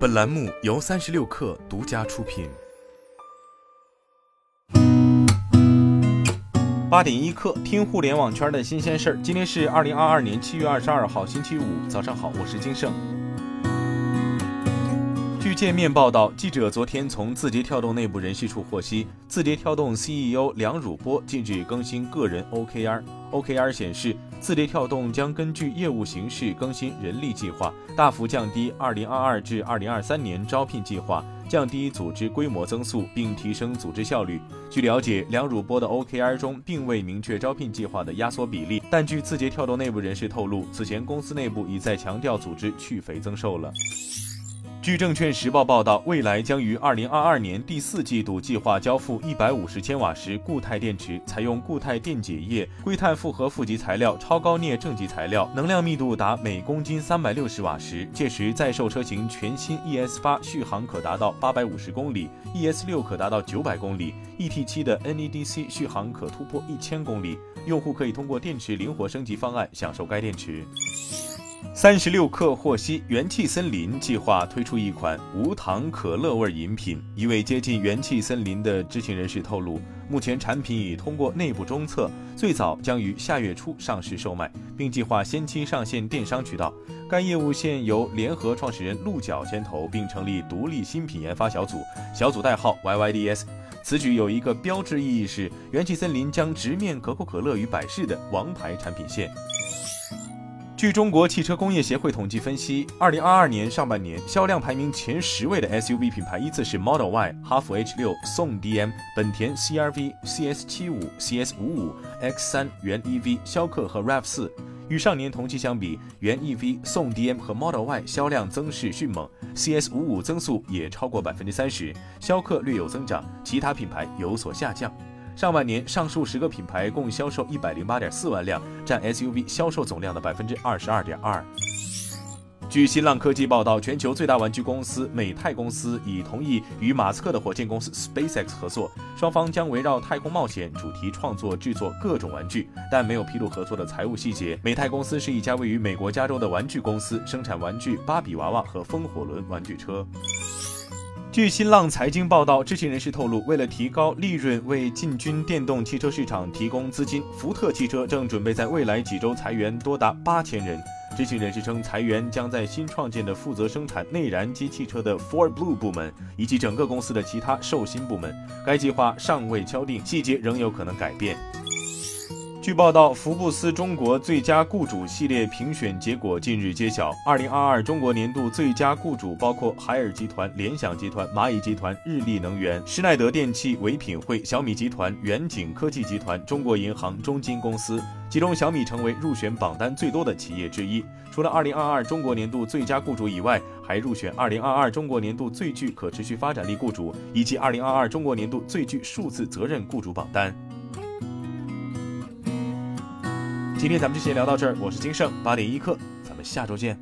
本栏目由三十六氪独家出品。八点一刻，听互联网圈的新鲜事儿。今天是二零二二年七月二十二号，星期五，早上好，我是金盛。据界面报道，记者昨天从字节跳动内部人事处获悉，字节跳动 CEO 梁汝波近日更新个人 OKR。OKR 显示，字节跳动将根据业务形势更新人力计划，大幅降低2022至2023年招聘计划，降低组织规模增速，并提升组织效率。据了解，梁汝波的 OKR 中并未明确招聘计划的压缩比例，但据字节跳动内部人士透露，此前公司内部已在强调组织去肥增瘦了。据证券时报报道，蔚来将于二零二二年第四季度计划交付一百五十千瓦时固态电池，采用固态电解液、硅碳复合负极材料、超高镍正极材料，能量密度达每公斤三百六十瓦时，届时在售车型全新 ES 八续航可达到八百五十公里，ES 六可达到九百公里，ET 七的 NEDC 续航可突破一千公里，用户可以通过电池灵活升级方案享受该电池。三十六氪获悉，元气森林计划推出一款无糖可乐味饮品。一位接近元气森林的知情人士透露，目前产品已通过内部中测，最早将于下月初上市售卖，并计划先期上线电商渠道。该业务线由联合创始人鹿角牵头，并成立独立新品研发小组，小组代号 YYDS。此举有一个标志意义是，元气森林将直面可口可乐与百事的王牌产品线。据中国汽车工业协会统计分析，二零二二年上半年销量排名前十位的 SUV 品牌依次是 Model Y、哈弗 H 六、宋 DM、本田 CR-V、CS 七五、CS 五五、X 三、元 EV、逍客和 RAV 四。与上年同期相比，元 EV、宋 DM 和 Model Y 销量增势迅猛，CS 五五增速也超过百分之三十，逍客略有增长，其他品牌有所下降。上半年，上述十个品牌共销售一百零八点四万辆，占 SUV 销售总量的百分之二十二点二。据新浪科技报道，全球最大玩具公司美泰公司已同意与马斯克的火箭公司 SpaceX 合作，双方将围绕太空冒险主题创作制作各种玩具，但没有披露合作的财务细节。美泰公司是一家位于美国加州的玩具公司，生产玩具芭比娃娃和风火轮玩具车。据新浪财经报道，知情人士透露，为了提高利润，为进军电动汽车市场提供资金，福特汽车正准备在未来几周裁员多达八千人。知情人士称，裁员将在新创建的负责生产内燃机汽车的 Ford Blue 部门以及整个公司的其他受薪部门。该计划尚未敲定，细节仍有可能改变。据报道，福布斯中国最佳雇主系列评选结果近日揭晓。二零二二中国年度最佳雇主包括海尔集团、联想集团、蚂蚁集团、日立能源、施耐德电器、唯品会、小米集团、远景科技集团、中国银行、中金公司。其中，小米成为入选榜单最多的企业之一。除了二零二二中国年度最佳雇主以外，还入选二零二二中国年度最具可持续发展力雇主以及二零二二中国年度最具数字责任雇主榜单。今天咱们就先聊到这儿，我是金盛八点一刻，咱们下周见。